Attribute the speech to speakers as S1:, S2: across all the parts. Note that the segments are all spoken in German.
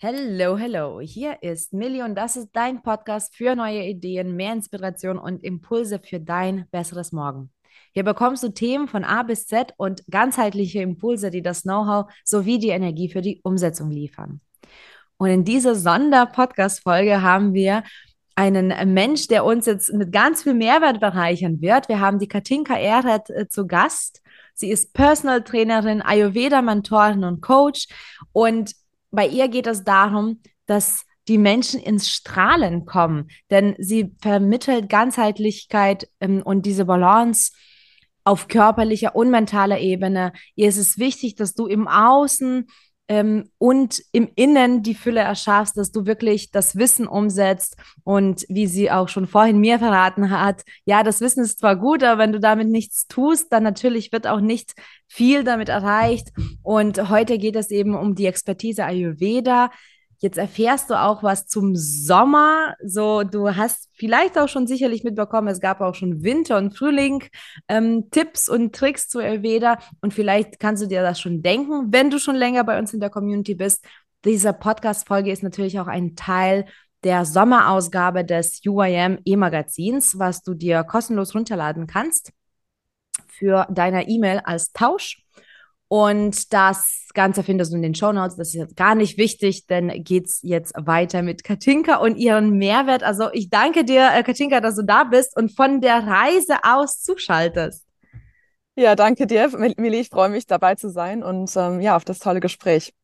S1: Hello, hello. Hier ist Millie und das ist dein Podcast für neue Ideen, mehr Inspiration und Impulse für dein besseres Morgen. Hier bekommst du Themen von A bis Z und ganzheitliche Impulse, die das Know-how sowie die Energie für die Umsetzung liefern. Und in dieser Sonder-Podcast-Folge haben wir einen Mensch, der uns jetzt mit ganz viel Mehrwert bereichern wird. Wir haben die Katinka Ehret äh, zu Gast. Sie ist Personal Trainerin, Ayurveda-Mentorin und Coach und bei ihr geht es darum, dass die Menschen ins Strahlen kommen, denn sie vermittelt Ganzheitlichkeit ähm, und diese Balance auf körperlicher und mentaler Ebene. Ihr ist es wichtig, dass du im Außen ähm, und im Innen die Fülle erschaffst, dass du wirklich das Wissen umsetzt und wie sie auch schon vorhin mir verraten hat, ja, das Wissen ist zwar gut, aber wenn du damit nichts tust, dann natürlich wird auch nicht viel damit erreicht. Und heute geht es eben um die Expertise Ayurveda. Jetzt erfährst du auch was zum Sommer. So, du hast vielleicht auch schon sicherlich mitbekommen, es gab auch schon Winter und Frühling ähm, Tipps und Tricks zu Ayurveda. Und vielleicht kannst du dir das schon denken, wenn du schon länger bei uns in der Community bist. Diese Podcast-Folge ist natürlich auch ein Teil der Sommerausgabe des UIM E-Magazins, was du dir kostenlos runterladen kannst für deine E-Mail als Tausch. Und das Ganze findest du in den Show Notes. Das ist jetzt gar nicht wichtig, denn geht's jetzt weiter mit Katinka und ihren Mehrwert. Also ich danke dir, äh, Katinka, dass du da bist und von der Reise aus zuschaltest.
S2: Ja, danke dir, Millie. Ich freue mich, dabei zu sein und ähm, ja, auf das tolle Gespräch.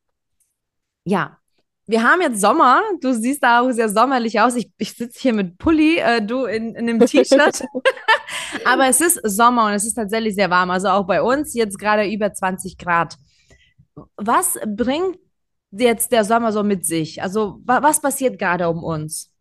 S1: Ja, wir haben jetzt Sommer. Du siehst da auch sehr sommerlich aus. Ich, ich sitze hier mit Pulli, äh, du in, in einem T-Shirt. Aber es ist Sommer und es ist tatsächlich sehr warm. Also auch bei uns jetzt gerade über 20 Grad. Was bringt jetzt der Sommer so mit sich? Also wa was passiert gerade um uns?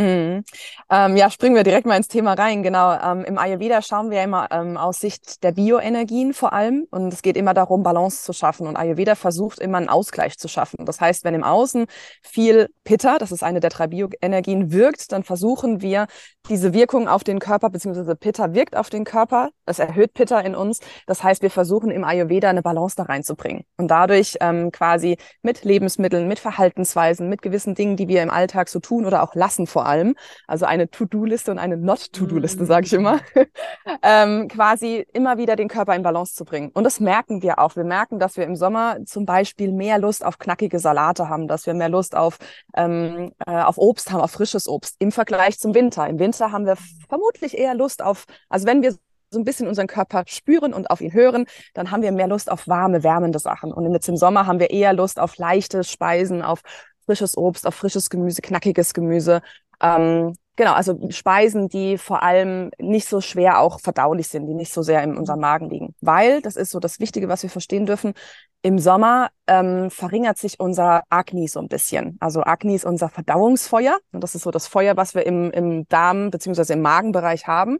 S2: Mhm. Ähm, ja, springen wir direkt mal ins Thema rein. Genau. Ähm, Im Ayurveda schauen wir immer ähm, aus Sicht der Bioenergien vor allem. Und es geht immer darum, Balance zu schaffen. Und Ayurveda versucht immer einen Ausgleich zu schaffen. Das heißt, wenn im Außen viel Pitta, das ist eine der drei Bioenergien, wirkt, dann versuchen wir diese Wirkung auf den Körper, beziehungsweise Pitta wirkt auf den Körper. Das erhöht Pitta in uns. Das heißt, wir versuchen im Ayurveda eine Balance da reinzubringen. Und dadurch ähm, quasi mit Lebensmitteln, mit Verhaltensweisen, mit gewissen Dingen, die wir im Alltag so tun oder auch lassen vor allem, also eine To-Do-Liste und eine Not-To-Do-Liste, sage ich immer, ähm, quasi immer wieder den Körper in Balance zu bringen. Und das merken wir auch. Wir merken, dass wir im Sommer zum Beispiel mehr Lust auf knackige Salate haben, dass wir mehr Lust auf, ähm, äh, auf Obst haben, auf frisches Obst im Vergleich zum Winter. Im Winter haben wir vermutlich eher Lust auf, also wenn wir so ein bisschen unseren Körper spüren und auf ihn hören, dann haben wir mehr Lust auf warme, wärmende Sachen. Und jetzt im Sommer haben wir eher Lust auf leichte Speisen, auf frisches Obst, auf frisches Gemüse, knackiges Gemüse. Ähm, genau, also Speisen, die vor allem nicht so schwer auch verdaulich sind, die nicht so sehr in unserem Magen liegen. Weil, das ist so das Wichtige, was wir verstehen dürfen, im Sommer ähm, verringert sich unser Agni so ein bisschen. Also Agni ist unser Verdauungsfeuer. Und das ist so das Feuer, was wir im, im Darm beziehungsweise im Magenbereich haben.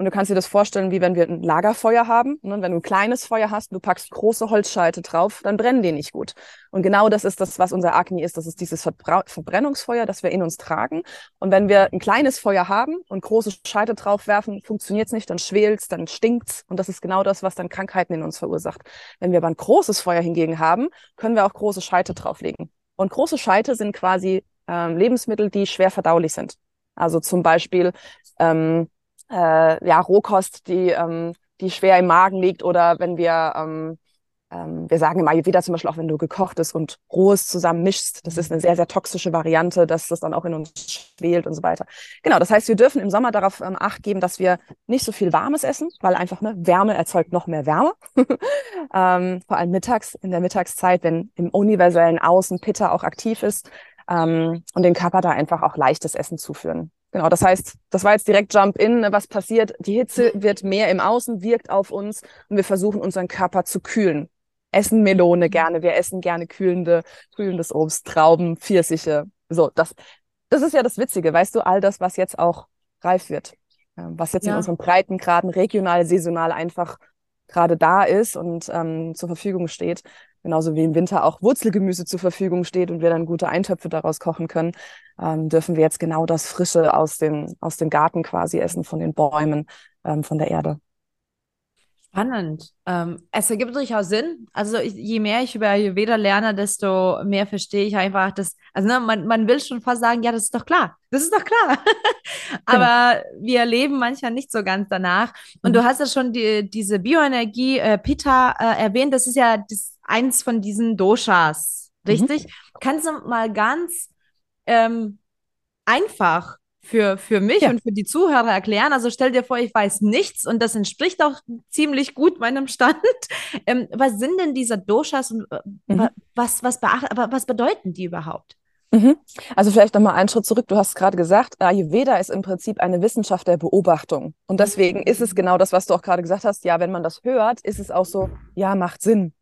S2: Und du kannst dir das vorstellen, wie wenn wir ein Lagerfeuer haben. Und wenn du ein kleines Feuer hast, du packst große Holzscheite drauf, dann brennen die nicht gut. Und genau das ist das, was unser Agni ist. Das ist dieses Verbra Verbrennungsfeuer, das wir in uns tragen. Und wenn wir ein kleines Feuer haben und große Scheite draufwerfen, funktioniert's nicht, dann schwelt's, dann stinkt's. Und das ist genau das, was dann Krankheiten in uns verursacht. Wenn wir aber ein großes Feuer hingegen haben, können wir auch große Scheite drauflegen. Und große Scheite sind quasi ähm, Lebensmittel, die schwer verdaulich sind. Also zum Beispiel ähm, äh, ja, Rohkost, die, ähm, die schwer im Magen liegt oder wenn wir, ähm, ähm, wir sagen im Ayurveda zum Beispiel auch, wenn du gekochtes und rohes zusammen mischst, das ist eine sehr, sehr toxische Variante, dass das dann auch in uns schwelt und so weiter. Genau, das heißt, wir dürfen im Sommer darauf ähm, Acht geben, dass wir nicht so viel Warmes essen, weil einfach ne, Wärme erzeugt noch mehr Wärme. ähm, vor allem mittags, in der Mittagszeit, wenn im universellen Außen Pitta auch aktiv ist ähm, und den Körper da einfach auch leichtes Essen zuführen. Genau, das heißt, das war jetzt direkt Jump in. Ne, was passiert? Die Hitze wird mehr im Außen, wirkt auf uns und wir versuchen unseren Körper zu kühlen. Essen Melone mhm. gerne, wir essen gerne kühlende, kühlendes Obst, Trauben, Pfirsiche. So, das, das ist ja das Witzige, weißt du, all das, was jetzt auch reif wird, ähm, was jetzt ja. in unseren Breitengraden regional, saisonal einfach gerade da ist und ähm, zur Verfügung steht, genauso wie im Winter auch Wurzelgemüse zur Verfügung steht und wir dann gute Eintöpfe daraus kochen können, ähm, dürfen wir jetzt genau das Frische aus dem, aus dem Garten quasi essen, von den Bäumen, ähm, von der Erde.
S1: Spannend. Ähm, es ergibt durchaus Sinn. Also ich, je mehr ich über Ayurveda lerne, desto mehr verstehe ich einfach, dass, also ne, man, man will schon fast sagen, ja, das ist doch klar. Das ist doch klar.
S2: Genau.
S1: Aber wir leben manchmal nicht so ganz danach. Und
S2: Mhm.
S1: du hast ja schon die, diese Bioenergie, äh, Pitta, äh, erwähnt. Das ist ja das, eins von diesen Doshas,
S2: Mhm.
S1: richtig? Kannst du mal ganz ähm, einfach für, für mich
S2: Ja.
S1: und für die Zuhörer erklären. Also stell dir vor, ich weiß nichts und das entspricht auch ziemlich gut meinem Stand. Ähm, was sind denn diese Doshas und äh,
S2: Mhm.
S1: wa- was, was, beacht, aber was bedeuten die überhaupt?
S2: Mhm. Also vielleicht nochmal einen Schritt zurück. Du hast gerade gesagt, Ayurveda ist im Prinzip eine Wissenschaft der Beobachtung. Und deswegen ist es genau das, was du auch gerade gesagt hast. Ja, wenn man das hört, ist es auch so, ja, macht Sinn.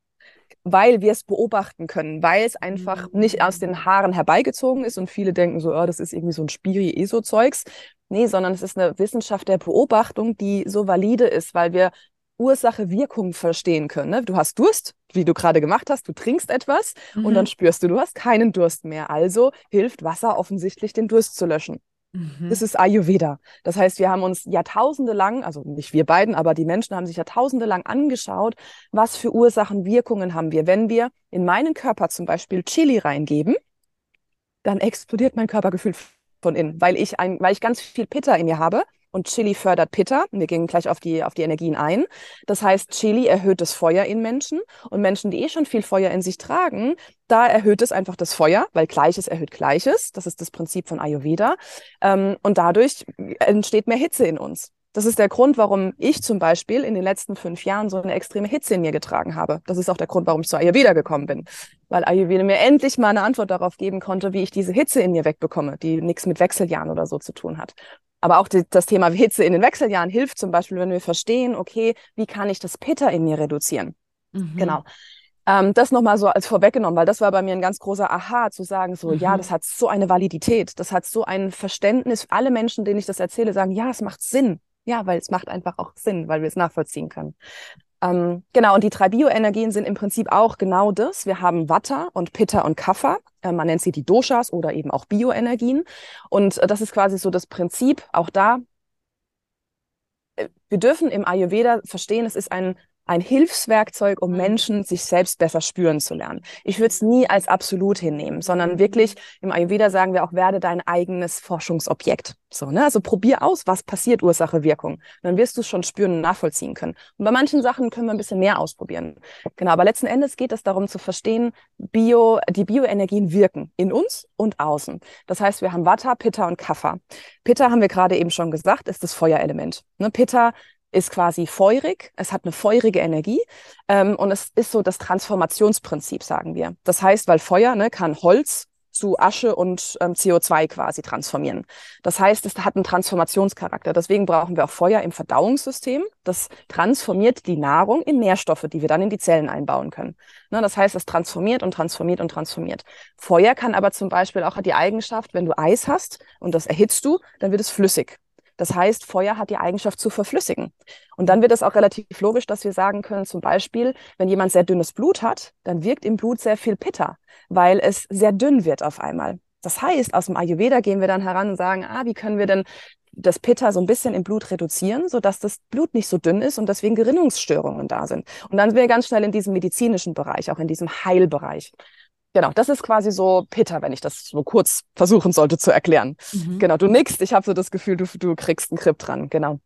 S2: Weil wir es beobachten können, weil es einfach nicht aus den Haaren herbeigezogen ist und viele denken so, oh, das ist irgendwie so ein Spiri-ESO-Zeugs. Nee, sondern es ist eine Wissenschaft der Beobachtung, die so valide ist, weil wir Ursache-Wirkung verstehen können. Ne? Du hast Durst, wie du gerade gemacht hast, du trinkst etwas und dann
S1: Mhm.
S2: spürst du, du hast keinen Durst mehr. Also hilft Wasser offensichtlich, den Durst zu löschen.
S1: Mhm.
S2: Das ist Ayurveda. Das heißt, wir haben uns Jahrtausende lang, also nicht wir beiden, aber die Menschen haben sich Jahrtausende lang angeschaut, was für Ursachen, Wirkungen haben wir. Wenn wir in meinen Körper zum Beispiel Chili reingeben, dann explodiert mein Körpergefühl von innen, weil ich ein, weil ich ganz viel Pitta in mir habe. Und Chili fördert Pitta. Wir gehen gleich auf die, auf die Energien ein. Das heißt, Chili erhöht das Feuer in Menschen. Und Menschen, die eh schon viel Feuer in sich tragen, da erhöht es einfach das Feuer, weil Gleiches erhöht Gleiches. Das ist das Prinzip von Ayurveda. Ähm, und dadurch entsteht mehr Hitze in uns. Das ist der Grund, warum ich zum Beispiel in den letzten fünf Jahren so eine extreme Hitze in mir getragen habe. Das ist auch der Grund, warum ich zu Ayurveda gekommen bin. Weil Ayurveda mir endlich mal eine Antwort darauf geben konnte, wie ich diese Hitze in mir wegbekomme, die nichts mit Wechseljahren oder so zu tun hat. Aber auch die, das Thema Hitze in den Wechseljahren hilft zum Beispiel, wenn wir verstehen, okay, wie kann ich das Pitta in mir reduzieren?
S1: Mhm.
S2: Genau. Ähm, das nochmal so als vorweggenommen, weil das war bei mir ein ganz großer Aha, zu sagen, so, ja,
S1: Mhm.
S2: das hat so eine Validität, das hat so ein Verständnis. Alle Menschen, denen ich das erzähle, sagen, ja, es macht Sinn. Ja, weil es macht einfach auch Sinn, weil wir es nachvollziehen können. Ähm, genau, und die drei Bioenergien sind im Prinzip auch genau das. Wir haben Vata und Pitta und Kapha. Äh, man nennt sie die Doshas oder eben auch Bioenergien. Und äh, das ist quasi so das Prinzip, auch da. äh, Wir dürfen im Ayurveda verstehen, es ist ein, ein Hilfswerkzeug, um
S1: Mhm.
S2: Menschen sich selbst besser spüren zu lernen. Ich würde es nie als absolut hinnehmen, sondern wirklich im Ayurveda sagen wir auch, werde dein eigenes Forschungsobjekt. So, ne? Also probier aus, was passiert, Ursache, Wirkung. Dann wirst du es schon spüren und nachvollziehen können. Und bei manchen Sachen können wir ein bisschen mehr ausprobieren. Genau, aber letzten Endes geht es darum zu verstehen, Bio, die Bioenergien wirken in uns und außen. Das heißt, wir haben Vata, Pitta und Kapha. Pitta haben wir gerade eben schon gesagt, ist das Feuerelement. Ne? Pitta ist quasi feurig, es hat eine feurige Energie ähm, und es ist so das Transformationsprinzip, sagen wir. Das heißt, weil Feuer ne, kann Holz zu Asche und ähm, CO2 quasi transformieren. Das heißt, es hat einen Transformationscharakter. Deswegen brauchen wir auch Feuer im Verdauungssystem. Das transformiert die Nahrung in Nährstoffe, die wir dann in die Zellen einbauen können. Ne, das heißt, es transformiert und transformiert und transformiert. Feuer kann aber zum Beispiel auch die Eigenschaft, wenn du Eis hast und das erhitzt du, dann wird es flüssig. Das heißt, Feuer hat die Eigenschaft zu verflüssigen. Und dann wird es auch relativ logisch, dass wir sagen können, zum Beispiel, wenn jemand sehr dünnes Blut hat, dann wirkt im Blut sehr viel Pitta, weil es sehr dünn wird auf einmal. Das heißt, aus dem Ayurveda gehen wir dann heran und sagen, ah, wie können wir denn das Pitta so ein bisschen im Blut reduzieren, sodass das Blut nicht so dünn ist und deswegen Gerinnungsstörungen da sind. Und dann sind wir ganz schnell in diesem medizinischen Bereich, auch in diesem Heilbereich. Genau, das ist quasi so Pitta, wenn ich das so kurz versuchen sollte zu erklären.
S1: Mhm.
S2: Genau, du nickst, ich habe so das Gefühl, du, du kriegst einen Grip dran, genau.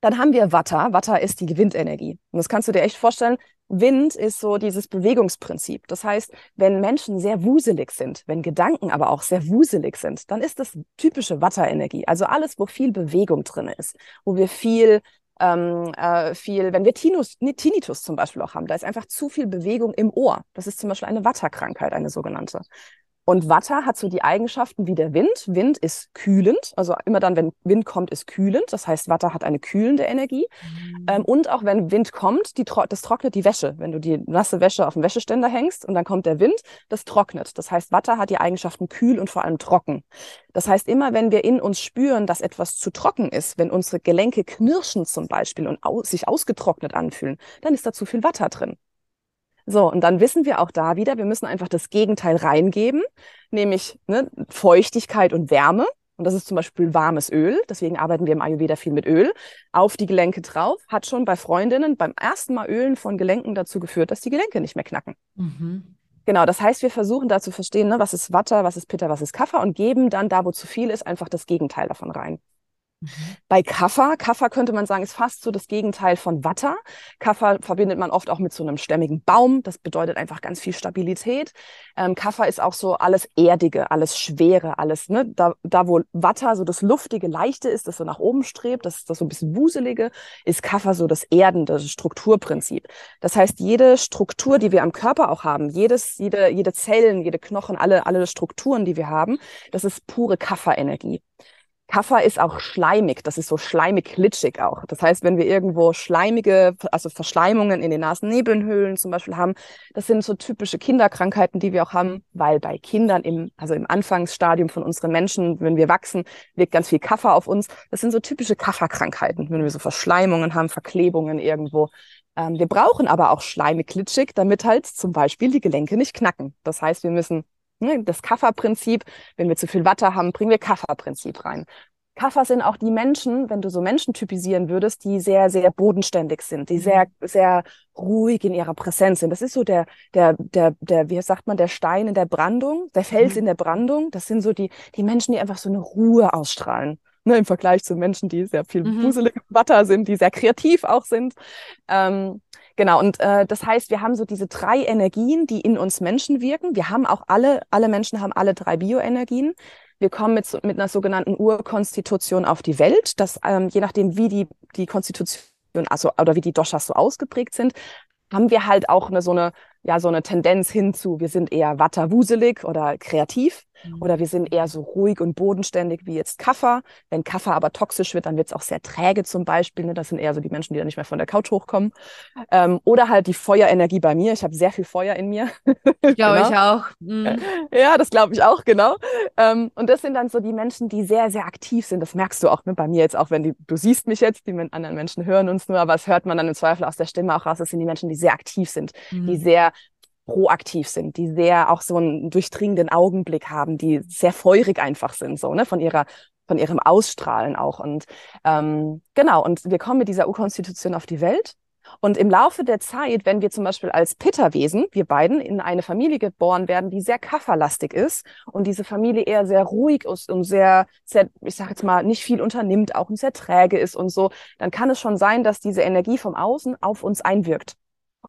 S2: Dann haben wir Vata. Vata ist die Windenergie. Und das kannst du dir echt vorstellen. Wind ist so dieses Bewegungsprinzip. Das heißt, wenn Menschen sehr wuselig sind, wenn Gedanken aber auch sehr wuselig sind, dann ist das typische Vata-Energie. Also alles, wo viel Bewegung drin ist, wo wir viel ähm, äh, viel, wenn wir Tinus, nee, Tinnitus zum Beispiel auch haben, da ist einfach zu viel Bewegung im Ohr. Das ist zum Beispiel eine Vata-Krankheit, eine sogenannte. Und Vata hat so die Eigenschaften wie der Wind. Wind ist kühlend, also immer dann, wenn Wind kommt, ist kühlend. Das heißt, Vata hat eine kühlende Energie.
S1: Mhm.
S2: Ähm, und auch wenn Wind kommt, die, das trocknet die Wäsche. Wenn du die nasse Wäsche auf den Wäscheständer hängst und dann kommt der Wind, das trocknet. Das heißt, Vata hat die Eigenschaften kühl und vor allem trocken. Das heißt, immer wenn wir in uns spüren, dass etwas zu trocken ist, wenn unsere Gelenke knirschen zum Beispiel und au sich ausgetrocknet anfühlen, dann ist da zu viel Vata drin. So, und dann wissen wir auch da wieder, wir müssen einfach das Gegenteil reingeben, nämlich ne, Feuchtigkeit und Wärme. und das ist zum Beispiel warmes Öl, deswegen arbeiten wir im Ayurveda viel mit Öl, auf die Gelenke drauf, hat schon bei Freundinnen beim ersten Mal Ölen von Gelenken dazu geführt, dass die Gelenke nicht mehr knacken. Mhm. Genau, das heißt, wir versuchen da zu verstehen, ne, was ist Watter, was ist Pitta, was ist Kaffer und geben dann da, wo zu viel ist, einfach das Gegenteil davon rein. Mhm. Bei Kaffer, Kaffer könnte man sagen, ist fast so das Gegenteil von Watter. Kaffer verbindet man oft auch mit so einem stämmigen Baum. Das bedeutet einfach ganz viel Stabilität. Ähm, Kaffer ist auch so alles Erdige, alles Schwere, alles, ne? Da, da wo Watter so das Luftige, Leichte ist, das so nach oben strebt, das, das so ein bisschen Wuselige, ist Kaffer so das Erdende, das Strukturprinzip. Das heißt, jede Struktur, die wir am Körper auch haben, jedes, jede, jede Zellen, jede Knochen, alle, alle Strukturen, die wir haben, das ist pure Kafferenergie. Kaffer ist auch schleimig, das ist so schleimig glitschig auch. Das heißt, wenn wir irgendwo schleimige, also Verschleimungen in den Nasennebenhöhlen zum Beispiel haben, das sind so typische Kinderkrankheiten, die wir auch haben, weil bei Kindern im, also im Anfangsstadium von unseren Menschen, wenn wir wachsen, wirkt ganz viel Kaffer auf uns. Das sind so typische Kafferkrankheiten, wenn wir so Verschleimungen haben, Verklebungen irgendwo. Ähm, wir brauchen aber auch schleimig glitschig, damit halt zum Beispiel die Gelenke nicht knacken. Das heißt, wir müssen das Kafferprinzip, wenn wir zu viel Watte haben, bringen wir Kafferprinzip rein. Kaffer sind auch die Menschen, wenn du so Menschen typisieren würdest, die sehr, sehr bodenständig sind, die sehr, mhm. sehr ruhig in ihrer Präsenz sind. Das ist so der, der, der, der, wie sagt man, der Stein in der Brandung, der Fels mhm. in der Brandung. Das sind so die, die Menschen, die einfach so eine Ruhe ausstrahlen. Ne, Im Vergleich zu Menschen, die sehr viel mhm. wuselige Watter sind, die sehr kreativ auch sind. Ähm, Genau, und äh, das heißt, wir haben so diese drei Energien, die in uns Menschen wirken. Wir haben auch alle, alle Menschen haben alle drei Bioenergien. Wir kommen mit, mit einer sogenannten Urkonstitution auf die Welt. Das, ähm, je nachdem, wie die, die Konstitution, also oder wie die Doshas so ausgeprägt sind, haben wir halt auch eine so eine ja so eine Tendenz hinzu, wir sind eher watterwuselig oder kreativ mhm. oder wir sind eher so ruhig und bodenständig wie jetzt Kaffer. Wenn Kaffer aber toxisch wird, dann wird es auch sehr träge zum Beispiel. Ne? Das sind eher so die Menschen, die dann nicht mehr von der Couch hochkommen. Ähm, oder halt die Feuerenergie bei mir. Ich habe sehr viel Feuer in mir.
S1: Glaube genau. ich auch. Mhm.
S2: Ja, das glaube ich auch, genau. Ähm, und das sind dann so die Menschen, die sehr, sehr aktiv sind. Das merkst du auch ne? bei mir jetzt auch, wenn die, du siehst mich jetzt, die anderen Menschen hören uns nur, aber es hört man dann im Zweifel aus der Stimme auch raus. Das sind die Menschen, die sehr aktiv sind, mhm. die sehr proaktiv sind, die sehr auch so einen durchdringenden Augenblick haben, die sehr feurig einfach sind, so, ne, von ihrer von ihrem Ausstrahlen auch. Und ähm, genau, und wir kommen mit dieser Urkonstitution auf die Welt. Und im Laufe der Zeit, wenn wir zum Beispiel als Pitterwesen, wir beiden, in eine Familie geboren werden, die sehr kafferlastig ist und diese Familie eher sehr ruhig ist und sehr, sehr, ich sage jetzt mal, nicht viel unternimmt, auch und sehr träge ist und so, dann kann es schon sein, dass diese Energie vom Außen auf uns einwirkt.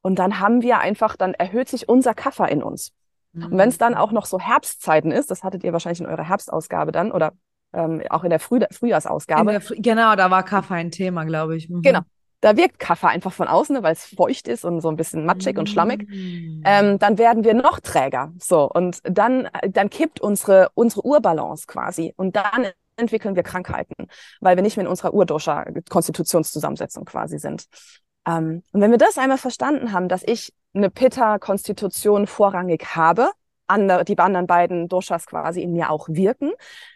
S2: Und dann haben wir einfach, dann erhöht sich unser Kaffer in uns. Mhm. Und wenn es dann auch noch so Herbstzeiten ist, das hattet ihr wahrscheinlich in eurer Herbstausgabe dann oder ähm, auch in der Früh Frühjahrsausgabe.
S1: Der Fr genau, da war Kaffer ein Thema, glaube ich.
S2: Mhm. Genau. Da wirkt Kaffer einfach von außen, ne, weil es feucht ist und so ein bisschen matschig mhm. und schlammig. Mhm. Ähm, dann werden wir noch träger. So. Und dann, dann kippt unsere, unsere Urbalance quasi. Und dann entwickeln wir Krankheiten, weil wir nicht mehr in unserer Urdosha-Konstitutionszusammensetzung quasi sind. Ähm, und wenn wir das einmal verstanden haben, dass ich eine Pitta-Konstitution vorrangig habe, andere, die anderen beiden Doshas quasi in mir auch wirken,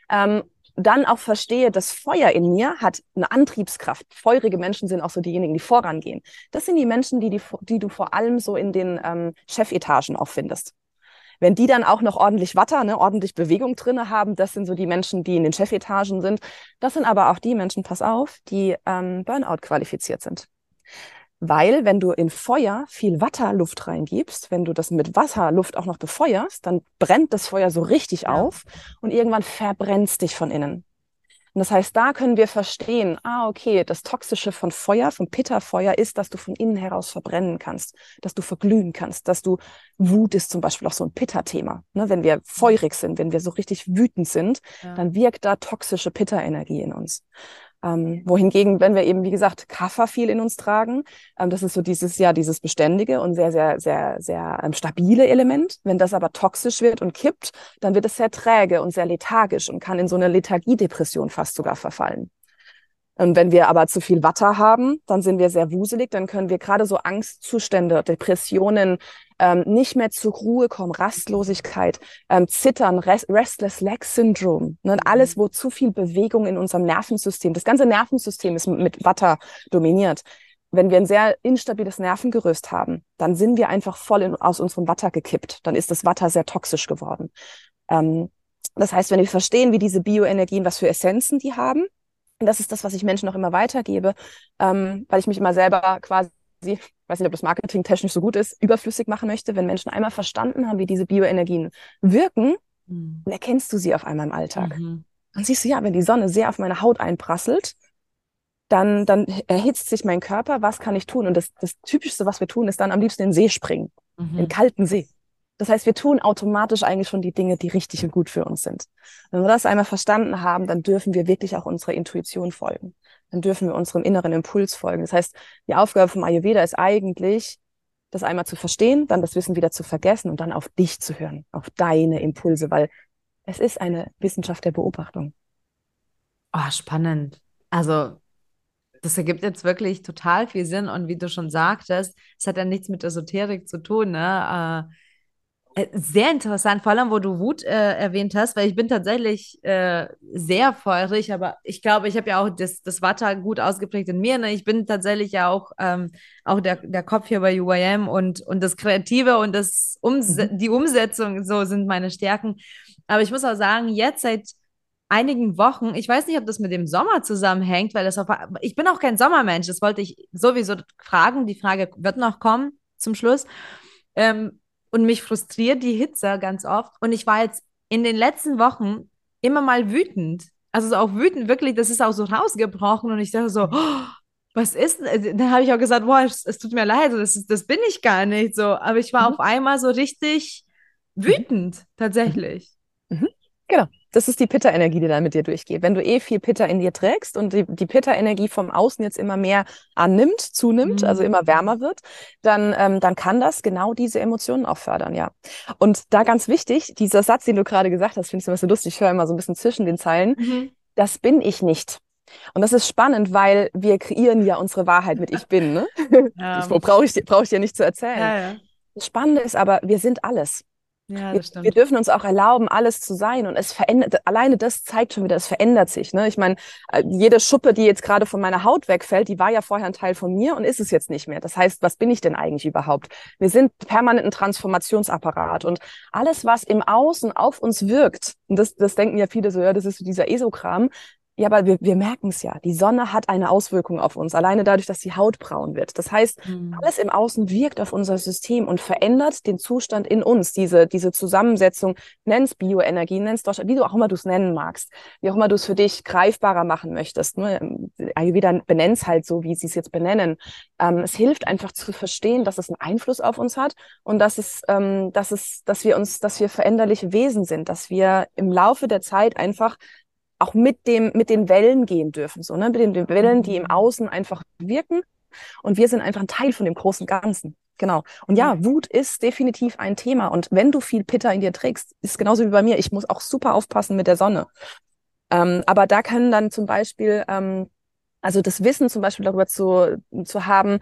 S2: ähm, dann auch verstehe, das Feuer in mir hat eine Antriebskraft. Feurige Menschen sind auch so diejenigen, die vorangehen. Das sind die Menschen, die, die, die du vor allem so in den ähm, Chefetagen auch findest. Wenn die dann auch noch ordentlich Watter, ne, ordentlich Bewegung drinne haben, das sind so die Menschen, die in den Chefetagen sind. Das sind aber auch die Menschen, pass auf, die ähm, Burnout qualifiziert sind. Weil wenn du in Feuer viel Wasserluft reingibst, wenn du das mit Wasserluft auch noch befeuerst, dann brennt das Feuer so richtig ja. auf und irgendwann verbrennst dich von innen. Und das heißt, da können wir verstehen, ah, okay, das Toxische von Feuer, vom Pitta-Feuer ist, dass du von innen heraus verbrennen kannst, dass du verglühen kannst, dass du Wut ist zum Beispiel auch so ein Pitta-Thema. Ne? Wenn wir feurig sind, wenn wir so richtig wütend sind, ja. dann wirkt da toxische Pitta-Energie in uns. Ähm, wohingegen, wenn wir eben, wie gesagt, Kaffer viel in uns tragen, ähm, das ist so dieses, ja, dieses beständige und sehr, sehr, sehr, sehr ähm, stabile Element. Wenn das aber toxisch wird und kippt, dann wird es sehr träge und sehr lethargisch und kann in so eine Lethargiedepression fast sogar verfallen. Und wenn wir aber zu viel Watter haben, dann sind wir sehr wuselig, dann können wir gerade so Angstzustände, Depressionen, ähm, nicht mehr zur Ruhe kommen, Rastlosigkeit, ähm, Zittern, Rest Restless Leg Syndrome, ne? alles, wo zu viel Bewegung in unserem Nervensystem, das ganze Nervensystem ist mit Watter dominiert. Wenn wir ein sehr instabiles Nervengerüst haben, dann sind wir einfach voll in, aus unserem Watter gekippt. Dann ist das Watter sehr toxisch geworden. Ähm, Das heißt, wenn wir verstehen, wie diese Bioenergien, was für Essenzen die haben, und das ist das, was ich Menschen auch immer weitergebe, ähm, weil ich mich immer selber quasi, ich weiß nicht, ob das Marketing technisch so gut ist, überflüssig machen möchte. Wenn Menschen einmal verstanden haben, wie diese Bioenergien wirken, mhm. dann erkennst du sie auf einmal im Alltag. Mhm. Dann siehst du, ja, wenn die Sonne sehr auf meine Haut einprasselt, dann, dann erhitzt sich mein Körper, was kann ich tun? Und das, das Typischste, was wir tun, ist dann am liebsten in den See springen, mhm. in den kalten See. Das heißt, wir tun automatisch eigentlich schon die Dinge, die richtig und gut für uns sind. Wenn wir das einmal verstanden haben, dann dürfen wir wirklich auch unserer Intuition folgen. Dann dürfen wir unserem inneren Impuls folgen. Das heißt, die Aufgabe vom Ayurveda ist eigentlich, das einmal zu verstehen, dann das Wissen wieder zu vergessen und dann auf dich zu hören, auf deine Impulse, weil es ist eine Wissenschaft der Beobachtung.
S1: Oh, spannend. Also, das ergibt jetzt wirklich total viel Sinn und wie du schon sagtest, es hat ja nichts mit Esoterik zu tun, ne? Äh, sehr interessant, vor allem, wo du Wut äh, erwähnt hast, weil ich bin tatsächlich äh, sehr feurig, aber ich glaube, ich habe ja auch das, das Vata gut ausgeprägt in mir. Ne? Ich bin tatsächlich ja auch, ähm, auch der, der Kopf hier bei UIM und, und das Kreative und das Umse mhm. die Umsetzung so sind meine Stärken. Aber ich muss auch sagen, jetzt seit einigen Wochen, ich weiß nicht, ob das mit dem Sommer zusammenhängt, weil das auf, ich bin auch kein Sommermensch, das wollte ich sowieso fragen. Die Frage wird noch kommen zum Schluss. Ähm, und mich frustriert die Hitze ganz oft. Und ich war jetzt in den letzten Wochen immer mal wütend. Also so auch wütend, wirklich, das ist auch so rausgebrochen. Und ich dachte so, oh, was ist denn? Dann habe ich auch gesagt, boah, es, es, tut mir leid, das, das bin ich gar nicht so. Aber ich war mhm. auf einmal so richtig wütend, tatsächlich.
S2: Mhm. Genau das ist die Pitta-Energie, die da mit dir durchgeht. Wenn du eh viel Pitta in dir trägst und die, die Pitta-Energie vom Außen jetzt immer mehr annimmt, zunimmt, also mhm. also immer wärmer wird, dann, ähm, dann kann das genau diese Emotionen auch fördern, ja. Und da ganz wichtig, dieser Satz, den du gerade gesagt hast, finde ich immer so lustig, ich höre immer so ein bisschen zwischen den Zeilen, mhm. das bin ich nicht. Und das ist spannend, weil wir kreieren ja unsere Wahrheit mit Ich bin. Ne? Ja. Das brauche ich, brauch ich dir nicht zu erzählen. Ja, ja. Das Spannende ist aber, wir sind alles. Ja, das stimmt. Wir, dürfen uns auch erlauben, alles zu sein. Und es verändert, alleine das zeigt schon wieder, es verändert sich. Ne? Ich meine, äh, jede Schuppe, die jetzt gerade von meiner Haut wegfällt, die war ja vorher ein Teil von mir und ist es jetzt nicht mehr. Das heißt, was bin ich denn eigentlich überhaupt? Wir sind permanent ein Transformationsapparat. Und alles, was im Außen auf uns wirkt, und das, das denken ja viele so, ja, das ist so dieser Esokram, ja, aber wir, wir merken es ja. Die Sonne hat eine Auswirkung auf uns, alleine dadurch, dass die Haut braun wird. Das heißt, mhm. alles im Außen wirkt auf unser System und verändert den Zustand in uns. Diese, diese Zusammensetzung, nenn's Bioenergie, nenn's Deutsch, wie du auch immer du es nennen magst, wie auch immer du es für dich greifbarer machen möchtest. Ne? Ayurveda benennt's halt so, wie sie es jetzt benennen. Ähm, es hilft einfach zu verstehen, dass es einen Einfluss auf uns hat und dass es, ähm, dass es, dass wir uns, dass wir veränderliche Wesen sind, dass wir im Laufe der Zeit einfach auch mit dem, mit den Wellen gehen dürfen, so, ne, mit den, den Wellen, die im mhm. Außen einfach wirken. Und wir sind einfach ein Teil von dem großen Ganzen. Genau. Und ja, mhm. Wut ist definitiv ein Thema. Und wenn du viel Pitter in dir trägst, ist genauso wie bei mir. Ich muss auch super aufpassen mit der Sonne. Ähm, aber da können dann zum Beispiel, ähm, also das Wissen zum Beispiel darüber zu, zu haben,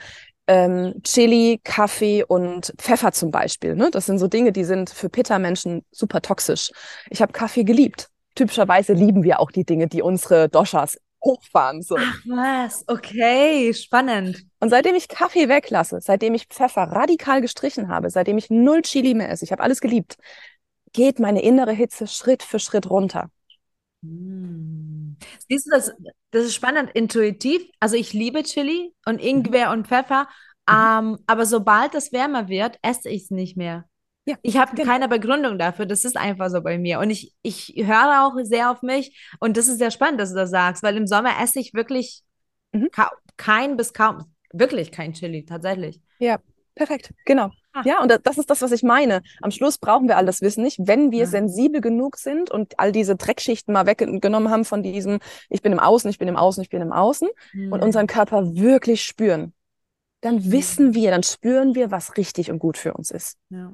S2: ähm, Chili, Kaffee und Pfeffer zum Beispiel. Ne? Das sind so Dinge, die sind für Pitta-Menschen super toxisch. Ich habe Kaffee geliebt typischerweise lieben wir auch die Dinge, die unsere Doshas hochfahren. So.
S1: Ach was, okay, spannend.
S2: Und seitdem ich Kaffee weglasse, seitdem ich Pfeffer radikal gestrichen habe, seitdem ich null Chili mehr esse, ich habe alles geliebt, geht meine innere Hitze Schritt für Schritt runter.
S1: Hm. Siehst du, das, das ist spannend, intuitiv. Also ich liebe Chili und Ingwer mhm. und Pfeffer, mhm. ähm, aber sobald es wärmer wird, esse ich es nicht mehr. Ja, ich habe genau. keine Begründung dafür. Das ist einfach so bei mir. Und ich, ich höre auch sehr auf mich. Und das ist sehr spannend, dass du das sagst, weil im Sommer esse ich wirklich mhm. kein bis kaum, wirklich kein Chili, tatsächlich.
S2: Ja, perfekt. Genau. Ah. Ja, und das ist das, was ich meine. Am Schluss brauchen wir all das Wissen nicht. Wenn wir ja. sensibel genug sind und all diese Dreckschichten mal weggenommen haben von diesem, ich bin im Außen, ich bin im Außen, ich bin im Außen mhm. und unseren Körper wirklich spüren, dann wissen wir, dann spüren wir, was richtig und gut für uns ist. Ja.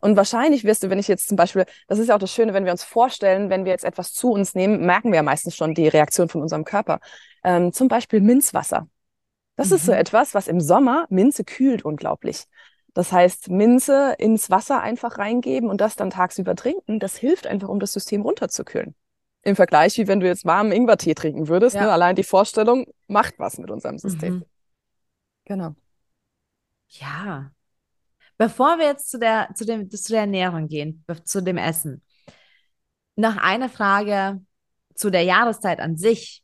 S2: Und wahrscheinlich wirst du, wenn ich jetzt zum Beispiel, das ist ja auch das Schöne, wenn wir uns vorstellen, wenn wir jetzt etwas zu uns nehmen, merken wir ja meistens schon die Reaktion von unserem Körper. Ähm, zum Beispiel Minzwasser. Das mhm. ist so mhm. etwas, was im Sommer Minze kühlt unglaublich. Das heißt, Minze ins Wasser einfach reingeben und das dann tagsüber trinken, das hilft einfach, um das System runterzukühlen. Im Vergleich, wie wenn du jetzt warmen Ingwertee trinken würdest. Ja. Ne? Allein die Vorstellung macht was mit unserem System. Mhm.
S1: Genau. Ja, Bevor wir jetzt zu der, zu dem, zu der Ernährung gehen, zu dem Essen. noch eine Frage zu der Jahreszeit an sich.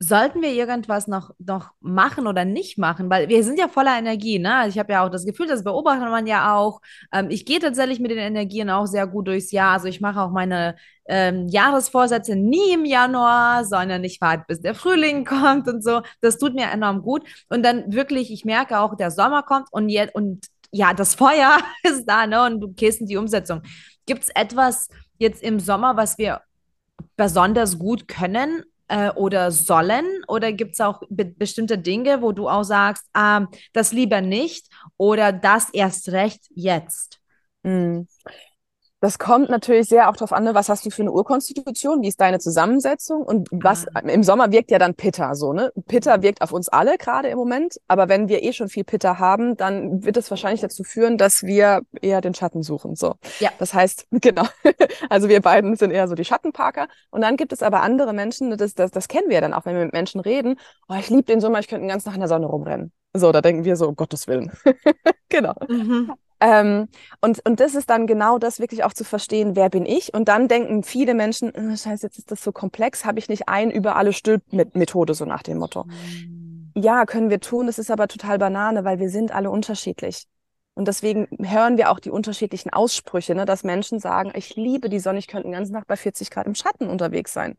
S1: Sollten wir irgendwas noch, noch machen oder nicht machen? Weil wir sind ja voller Energie, ne? Also ich habe ja auch das Gefühl, das beobachtet man ja auch. Ähm, ich gehe tatsächlich mit den Energien auch sehr gut durchs Jahr. Also ich mache auch meine ähm, Jahresvorsätze nie im Januar, sondern ich warte, bis der Frühling kommt und so. Das tut mir enorm gut. Und dann wirklich, ich merke auch, der Sommer kommt und jetzt, und ja, das Feuer ist da, ne? Und du gehst in die Umsetzung. Gibt es etwas jetzt im Sommer, was wir besonders gut können äh, oder sollen? Oder gibt es auch be bestimmte Dinge, wo du auch sagst, ah, das lieber nicht oder das erst recht jetzt?
S2: Mhm. Das kommt natürlich sehr auch darauf an, ne, was hast du für eine Urkonstitution, wie ist deine Zusammensetzung und was ah. im Sommer wirkt ja dann Pitta so, ne? Pitta wirkt auf uns alle gerade im Moment, aber wenn wir eh schon viel Pitta haben, dann wird es wahrscheinlich dazu führen, dass wir eher den Schatten suchen, so. Ja. Das heißt, genau. also wir beiden sind eher so die Schattenparker und dann gibt es aber andere Menschen, das, das, das kennen wir ja dann auch, wenn wir mit Menschen reden, oh, ich liebe den Sommer, ich könnte den ganzen Tag in der Sonne rumrennen. So, da denken wir so, um Gottes Willen. genau. Mhm. Ähm, und, und das ist dann genau das, wirklich auch zu verstehen, wer bin ich? Und dann denken viele Menschen, oh, scheiße, jetzt ist das so komplex, habe ich nicht ein über alle Stülp-Methode, so nach dem Motto. Mhm. Ja, können wir tun, das ist aber total Banane, weil wir sind alle unterschiedlich. Und deswegen hören wir auch die unterschiedlichen Aussprüche, ne, dass Menschen sagen, ich liebe die Sonne, ich könnte den ganzen Tag bei 40 Grad im Schatten unterwegs sein.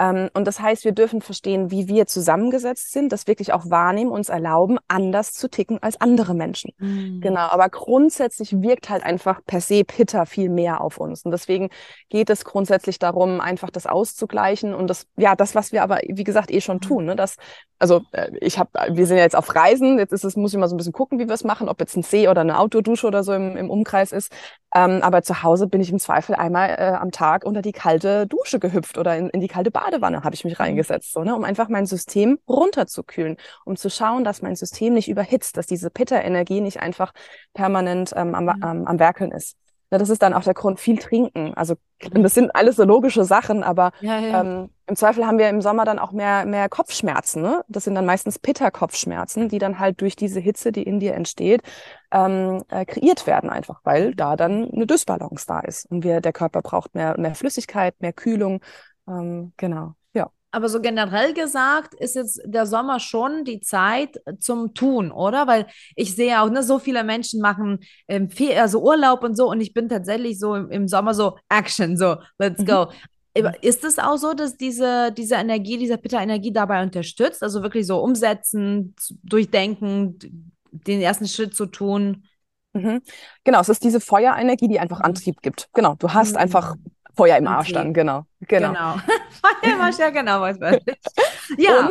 S2: Ähm, und das heißt, wir dürfen verstehen, wie wir zusammengesetzt sind, das wirklich auch wahrnehmen, uns erlauben, anders zu ticken als andere Menschen. Mhm. Genau. Aber grundsätzlich wirkt halt einfach per se Pitter viel mehr auf uns. Und deswegen geht es grundsätzlich darum, einfach das auszugleichen und das, ja, das, was wir aber, wie gesagt, eh schon tun, ne, das, also äh, ich habe, wir sind ja jetzt auf Reisen, jetzt ist es, muss ich mal so ein bisschen gucken, wie wir es machen, ob jetzt ein See oder eine Outdoor-Dusche oder so im, im Umkreis ist. Ähm, aber zu Hause bin ich im Zweifel einmal äh, am Tag unter die kalte Dusche gehüpft oder in, in die kalte Badewanne habe ich mich mhm. reingesetzt, so, ne, um einfach mein System runterzukühlen, um zu schauen, dass mein System nicht überhitzt, dass diese Pitta-Energie nicht einfach permanent ähm, am, mhm. am, am Werkeln ist. Ja, das ist dann auch der Grund, viel trinken. Also das sind alles so logische Sachen, aber ja, ja. Ähm, im Zweifel haben wir im Sommer dann auch mehr, mehr Kopfschmerzen. Ne? Das sind dann meistens Pitta-Kopfschmerzen, die dann halt durch diese Hitze, die in dir entsteht, ähm, äh, kreiert werden einfach, weil da dann eine Dysbalance da ist. Und wir, der Körper braucht mehr, mehr Flüssigkeit, mehr Kühlung. Ähm, genau.
S1: Aber so generell gesagt ist jetzt der Sommer schon die Zeit zum Tun, oder? Weil ich sehe auch, ne, so viele Menschen machen ähm, viel, also Urlaub und so und ich bin tatsächlich so im, im Sommer so Action, so let's go. Mhm. Ist es auch so, dass diese, diese Energie, diese Pitta-Energie dabei unterstützt? Also wirklich so umsetzen, durchdenken, den ersten Schritt zu tun?
S2: Mhm. Genau, es ist diese Feuerenergie, die einfach mhm. Antrieb gibt. Genau, du hast mhm. einfach Feuer im Arsch dann, genau. Genau. genau. Feuer im Arsch, ja, genau, was Ja.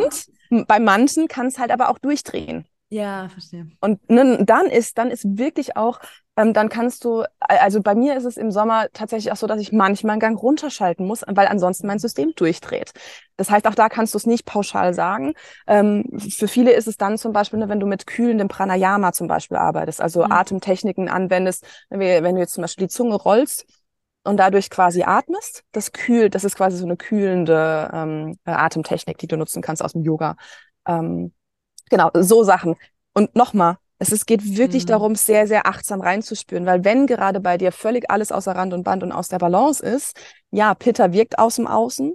S2: Und bei manchen kann es halt aber auch durchdrehen.
S1: Ja, verstehe.
S2: Und ne, dann ist, dann ist wirklich auch, ähm, dann kannst du, also bei mir ist es im Sommer tatsächlich auch so, dass ich manchmal einen Gang runterschalten muss, weil ansonsten mein System durchdreht. Das heißt, auch da kannst du es nicht pauschal sagen. Ähm, für viele ist es dann zum Beispiel, ne, wenn du mit kühlendem Pranayama zum Beispiel arbeitest, also mhm. Atemtechniken anwendest, wenn, wir, wenn du jetzt zum Beispiel die Zunge rollst, und dadurch quasi atmest. Das kühlt, das ist quasi so eine kühlende ähm, äh, Atemtechnik, die du nutzen kannst aus dem Yoga. Ähm, genau, so Sachen. Und nochmal, es ist, geht wirklich mhm. darum, sehr, sehr achtsam reinzuspüren, weil wenn gerade bei dir völlig alles außer Rand und Band und aus der Balance ist, ja, Pitta wirkt aus dem Außen,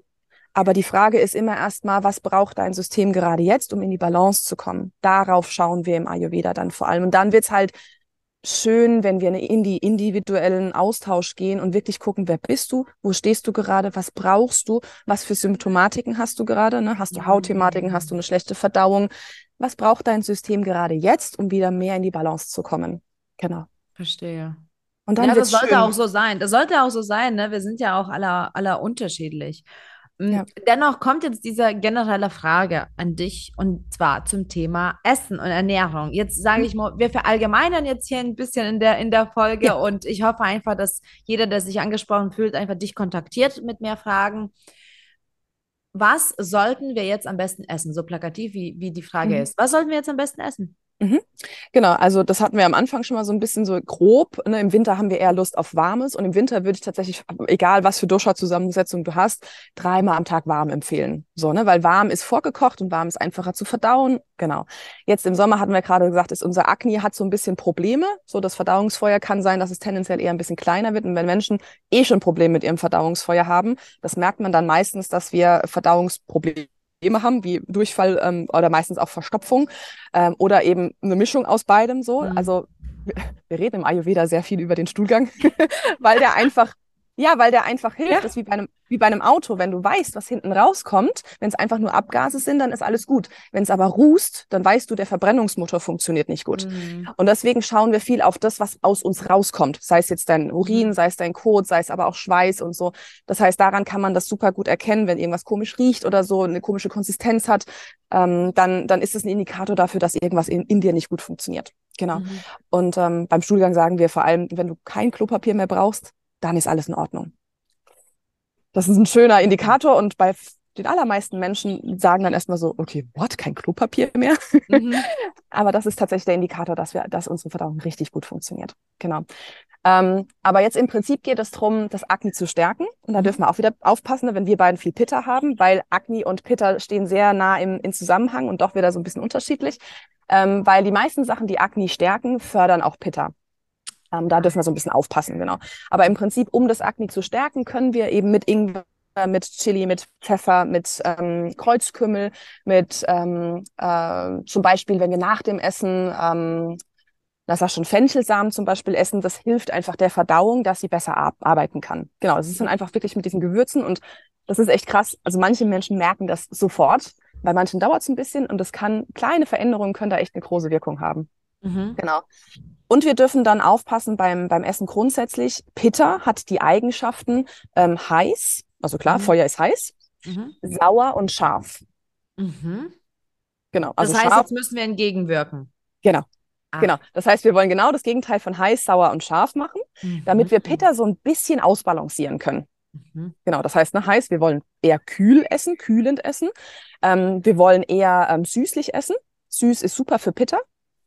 S2: aber die Frage ist immer erstmal, was braucht dein System gerade jetzt, um in die Balance zu kommen? Darauf schauen wir im Ayurveda dann vor allem. Und dann wird's halt schön, wenn wir in die individuellen Austausch gehen und wirklich gucken, wer bist du, wo stehst du gerade, was brauchst du, was für Symptomatiken hast du gerade, ne? hast du Hautthematiken, hast du eine schlechte Verdauung, was braucht dein System gerade jetzt, um wieder mehr in die Balance zu kommen. Genau.
S1: Verstehe. Und dann ja, das sollte schön. auch so sein. Das sollte auch so sein, ne? Wir sind ja auch alle, alle unterschiedlich. Mm, ja. Dennoch kommt jetzt diese generelle Frage an dich und zwar zum Thema Essen und Ernährung. Jetzt sage mhm. ich mal, wir verallgemeinern jetzt hier ein bisschen in der, in der Folge ja. und ich hoffe einfach, dass jeder, der sich angesprochen fühlt, einfach dich kontaktiert mit mehr Fragen. Was sollten wir jetzt am besten essen? So plakativ wie, wie die Frage mhm. ist. Was sollten wir jetzt am besten essen?
S2: Mhm. Genau, also das hatten wir am Anfang schon mal so ein bisschen so grob. Ne? Im Winter haben wir eher Lust auf Warmes und im Winter würde ich tatsächlich, egal was für Durchschauzusammensetzung du hast, dreimal am Tag warm empfehlen. So, ne? Weil warm ist vorgekocht und warm ist einfacher zu verdauen. Genau. Jetzt im Sommer hatten wir gerade gesagt, ist unser Akne hat so ein bisschen Probleme. So, das Verdauungsfeuer kann sein, dass es tendenziell eher ein bisschen kleiner wird. Und wenn Menschen eh schon Probleme mit ihrem Verdauungsfeuer haben, das merkt man dann meistens, dass wir Verdauungsprobleme Probleme haben, wie Durchfall ähm, oder meistens auch Verstopfung ähm, oder eben eine Mischung aus beidem so. Mhm. Also wir reden im Ayurveda sehr viel über den Stuhlgang, weil der einfach ja, weil der einfach hilft. Ja. Das ist wie bei, einem, wie bei einem Auto. Wenn du weißt, was hinten rauskommt, wenn es einfach nur Abgase sind, dann ist alles gut. Wenn es aber rußt, dann weißt du, der Verbrennungsmotor funktioniert nicht gut. Mhm. Und deswegen schauen wir viel auf das, was aus uns rauskommt. Sei es jetzt dein Urin, mhm. sei es dein Kot, sei es aber auch Schweiß und so. Das heißt, daran kann man das super gut erkennen, wenn irgendwas komisch riecht oder so, eine komische Konsistenz hat, ähm, dann, dann ist es ein Indikator dafür, dass irgendwas in, in dir nicht gut funktioniert. Genau. Mhm. Und ähm, beim Stuhlgang sagen wir vor allem, wenn du kein Klopapier mehr brauchst, dann ist alles in Ordnung. Das ist ein schöner Indikator und bei den allermeisten Menschen sagen dann erstmal so, okay, what, kein Klopapier mehr. Mhm. aber das ist tatsächlich der Indikator, dass wir, dass unsere Verdauung richtig gut funktioniert. Genau. Ähm, aber jetzt im Prinzip geht es darum, das Akne zu stärken. Und da mhm. dürfen wir auch wieder aufpassen, wenn wir beiden viel Pitta haben, weil Akne und Pitta stehen sehr nah im, im Zusammenhang und doch wieder so ein bisschen unterschiedlich. Ähm, weil die meisten Sachen, die Akne stärken, fördern auch Pitta. Ähm, da dürfen wir so ein bisschen aufpassen, genau. Aber im Prinzip, um das Akne zu stärken, können wir eben mit Ingwer mit Chili, mit Pfeffer, mit ähm, Kreuzkümmel, mit ähm, äh, zum Beispiel, wenn wir nach dem Essen, ähm, das war schon Fenchelsamen zum Beispiel essen, das hilft einfach der Verdauung, dass sie besser arbeiten kann. Genau, es ist dann einfach wirklich mit diesen Gewürzen und das ist echt krass. Also manche Menschen merken das sofort, bei manchen dauert es ein bisschen und das kann, kleine Veränderungen können da echt eine große Wirkung haben. Mhm. Genau. Und wir dürfen dann aufpassen beim, beim Essen grundsätzlich. Pitta hat die Eigenschaften ähm, heiß, also klar, mhm. Feuer ist heiß, mhm. sauer und scharf.
S1: Mhm. Genau. Also das heißt, scharf, jetzt müssen wir entgegenwirken.
S2: Genau. Ah. Genau. Das heißt, wir wollen genau das Gegenteil von heiß, sauer und scharf machen, mhm. damit wir Pitta so ein bisschen ausbalancieren können. Mhm. Genau, das heißt, ne, heiß, wir wollen eher kühl essen, kühlend essen. Ähm, wir wollen eher ähm, süßlich essen. Süß ist super für Pitta.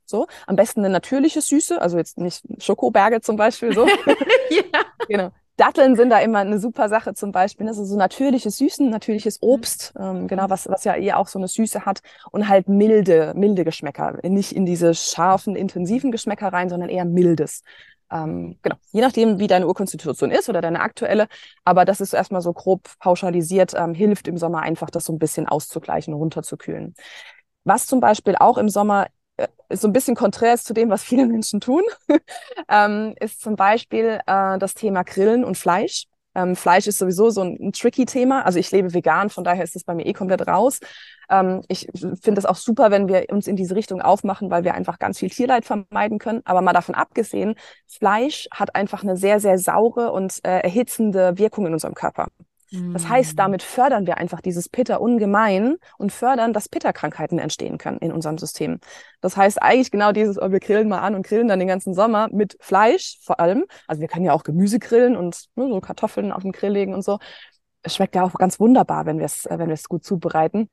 S2: So, am besten eine natürliche Süße, also jetzt nicht Schokoberge zum Beispiel so. ja. Genau. Datteln sind da immer eine super Sache zum Beispiel. Also so natürliche Süßen, natürliches mhm. Obst, ähm, genau, was, was ja eher auch so eine Süße hat und halt milde, milde Geschmäcker. Nicht in diese scharfen, intensiven Geschmäcker rein, sondern eher mildes. Ähm, genau, je nachdem, wie deine Urkonstitution ist oder deine aktuelle. Aber das ist erstmal so grob pauschalisiert, ähm, hilft im Sommer einfach, das so ein bisschen auszugleichen, runterzukühlen. Was zum Beispiel auch im Sommer so ein bisschen konträr ist zu dem, was viele Menschen tun, ähm, ist zum Beispiel äh, das Thema Grillen und Fleisch. Ähm, Fleisch ist sowieso so ein, ein, tricky Thema. Also ich lebe vegan, von daher ist das bei mir eh komplett raus. Ähm, ich finde es auch super, wenn wir uns in diese Richtung aufmachen, weil wir einfach ganz viel Tierleid vermeiden können. Aber mal davon abgesehen, Fleisch hat einfach eine sehr, sehr saure und äh, erhitzende Wirkung in unserem Körper. Das heißt, mm. damit fördern wir einfach dieses Pitter ungemein und fördern, dass Pitterkrankheiten entstehen können in unserem System. Das heißt eigentlich genau dieses, oh, wir grillen mal an und grillen dann den ganzen Sommer mit Fleisch vor allem. Also wir können ja auch Gemüse grillen und ne, so Kartoffeln auf den Grill legen und so. Es schmeckt ja auch ganz wunderbar, wenn wir es äh, wenn wir es gut zubereiten.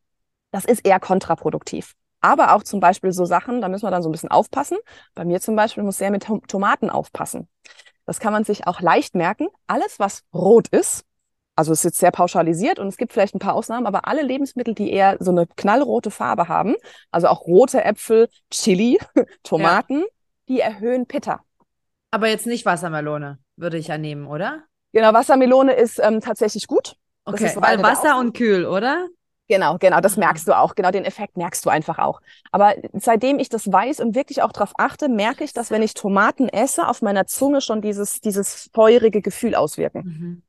S2: Das ist eher kontraproduktiv. Aber auch zum Beispiel so Sachen, da müssen wir dann so ein bisschen aufpassen. Bei mir zum Beispiel muss sehr mit Tomaten aufpassen. Das kann man sich auch leicht merken. Alles, was rot ist, also es ist jetzt sehr pauschalisiert und es gibt vielleicht ein paar Ausnahmen, aber alle Lebensmittel, die eher so eine knallrote Farbe haben, also auch rote Äpfel, Chili, Tomaten, ja. die erhöhen Pitta.
S1: Aber jetzt nicht Wassermelone, würde ich annehmen, oder?
S2: Genau, Wassermelone ist ähm, tatsächlich gut.
S1: Okay, weil Wasser und kühl, oder?
S2: Genau, genau, das merkst du auch. Genau, den Effekt merkst du einfach auch. Aber seitdem ich das weiß und wirklich auch darauf achte, merke ich, dass wenn ich Tomaten esse, auf meiner Zunge schon dieses, dieses feurige Gefühl auswirken. Mhm.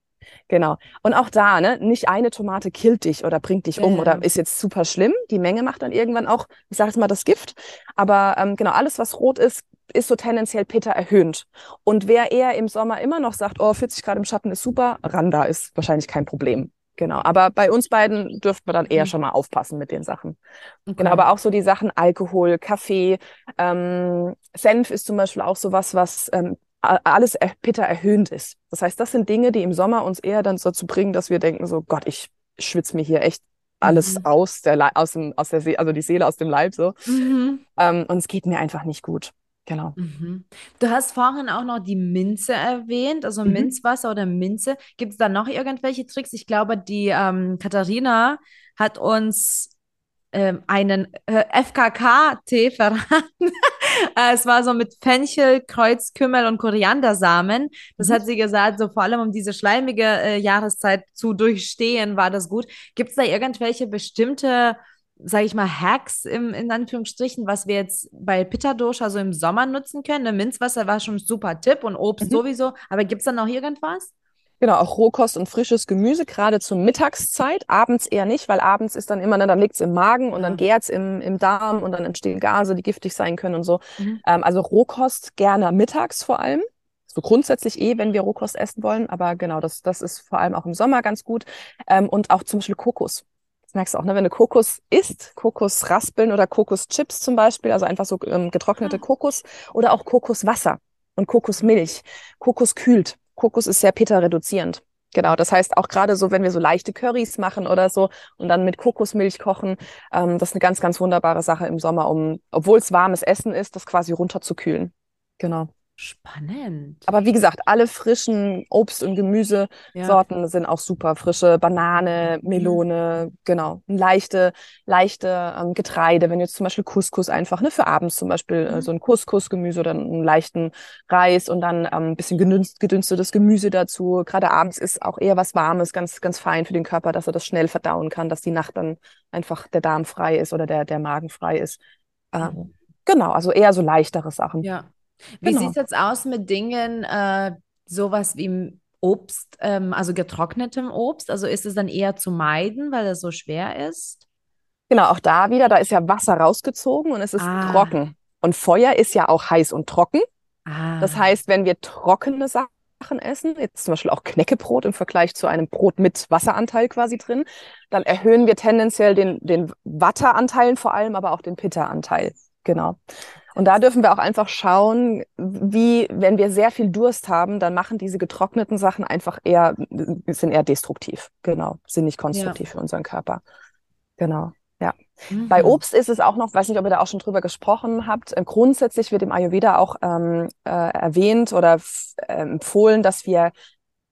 S2: Genau. Und auch da, ne, nicht eine Tomate killt dich oder bringt dich um ja. oder ist jetzt super schlimm. Die Menge macht dann irgendwann auch, ich sage jetzt mal, das Gift. Aber ähm, genau, alles, was rot ist, ist so tendenziell Peter erhöht. Und wer eher im Sommer immer noch sagt, oh, 40 Grad im Schatten ist super, Randa ist wahrscheinlich kein Problem. Genau. Aber bei uns beiden dürften wir dann eher mhm. schon mal aufpassen mit den Sachen. Okay. Genau. Aber auch so die Sachen Alkohol, Kaffee, ähm, Senf ist zum Beispiel auch sowas, was ähm, alles bitter erhöhend ist. Das heißt, das sind Dinge, die im Sommer uns eher dann dazu bringen, dass wir denken, so Gott, ich schwitze mir hier echt alles
S1: Mhm.
S2: aus der, Le aus dem, aus der See also die Seele aus dem Leib so.
S1: Mhm.
S2: Ähm, und es geht mir einfach nicht gut. Genau.
S1: Mhm. Du hast vorhin auch noch die Minze erwähnt, also
S2: Mhm.
S1: Minzwasser oder Minze. Gibt es da noch irgendwelche Tricks? Ich glaube, die ähm, Katharina hat uns ähm, einen äh, FKK-Tee verraten. Äh, es war so mit Fenchel, Kreuzkümmel und Koriandersamen. Das
S2: Mhm.
S1: hat sie gesagt, so vor allem um diese schleimige äh, Jahreszeit zu durchstehen, war das gut. Gibt es da irgendwelche bestimmte, sage ich mal, Hacks im, in Anführungsstrichen, was wir jetzt bei Pitta Dosha so im Sommer nutzen können? Ne, Minzwasser war schon ein super Tipp und Obst
S2: Mhm.
S1: sowieso. Aber gibt es da noch irgendwas?
S2: Genau, auch Rohkost und frisches Gemüse, gerade zur Mittagszeit. Abends eher nicht, weil abends ist dann immer, ne, dann liegt's im Magen und
S1: Ja.
S2: dann gärt's im, im Darm und dann entstehen Gase, die giftig sein können und so.
S1: Mhm.
S2: Ähm, also Rohkost gerne mittags vor allem. So grundsätzlich eh, wenn wir Rohkost essen wollen, aber genau, das, das ist vor allem auch im Sommer ganz gut. Ähm, und auch zum Beispiel Kokos. Das merkst du auch, ne? Wenn du Kokos isst, Kokosraspeln oder Kokoschips zum Beispiel, also einfach so ähm, getrocknete
S1: Ah.
S2: Kokos oder auch Kokoswasser und Kokosmilch. Kokos kühlt. Kokos ist sehr Pitta-reduzierend. Genau, das heißt auch gerade so, wenn wir so leichte Currys machen oder so und dann mit Kokosmilch kochen, ähm, das ist eine ganz, ganz wunderbare Sache im Sommer, um, obwohl es warmes Essen ist, das quasi runterzukühlen. Genau.
S1: Spannend.
S2: Aber wie gesagt, alle frischen Obst- und Gemüsesorten sind auch super. Frische Banane, Melone, genau. Leichte, leichte ähm, Getreide. Wenn jetzt zum Beispiel Couscous einfach, ne, für abends zum Beispiel äh,
S1: Mhm.
S2: so ein Couscous-Gemüse oder einen leichten Reis und dann ähm, ein bisschen gedünst, gedünstetes Gemüse dazu. Gerade abends ist auch eher was Warmes, ganz, ganz fein für den Körper, dass er das schnell verdauen kann, dass die Nacht dann einfach der Darm frei ist oder der, der Magen frei ist. Ähm, genau, also eher so leichtere Sachen.
S1: Ja. Wie
S2: Genau.
S1: sieht es jetzt aus mit Dingen, äh, sowas wie Obst, ähm, also getrocknetem Obst? Also ist es dann eher zu meiden, weil es so schwer ist?
S2: Genau, auch da wieder, da ist ja Wasser rausgezogen und es ist
S1: Ah.
S2: trocken. Und Feuer ist ja auch heiß und trocken.
S1: Ah.
S2: Das heißt, wenn wir trockene Sachen essen, jetzt zum Beispiel auch Knäckebrot im Vergleich zu einem Brot mit Wasseranteil quasi drin, dann erhöhen wir tendenziell den, den Watteranteil vor allem, aber auch den Pitta-Anteil. Genau. Und da dürfen wir auch einfach schauen, wie, wenn wir sehr viel Durst haben, dann machen diese getrockneten Sachen einfach eher, sind eher destruktiv. Genau. Sind nicht konstruktiv für unseren Körper. Genau. Bei
S1: Mhm.
S2: Obst ist es auch noch, weiß nicht, ob ihr da auch schon drüber gesprochen habt, äh, grundsätzlich wird im Ayurveda auch ähm, äh, erwähnt oder äh, empfohlen, dass wir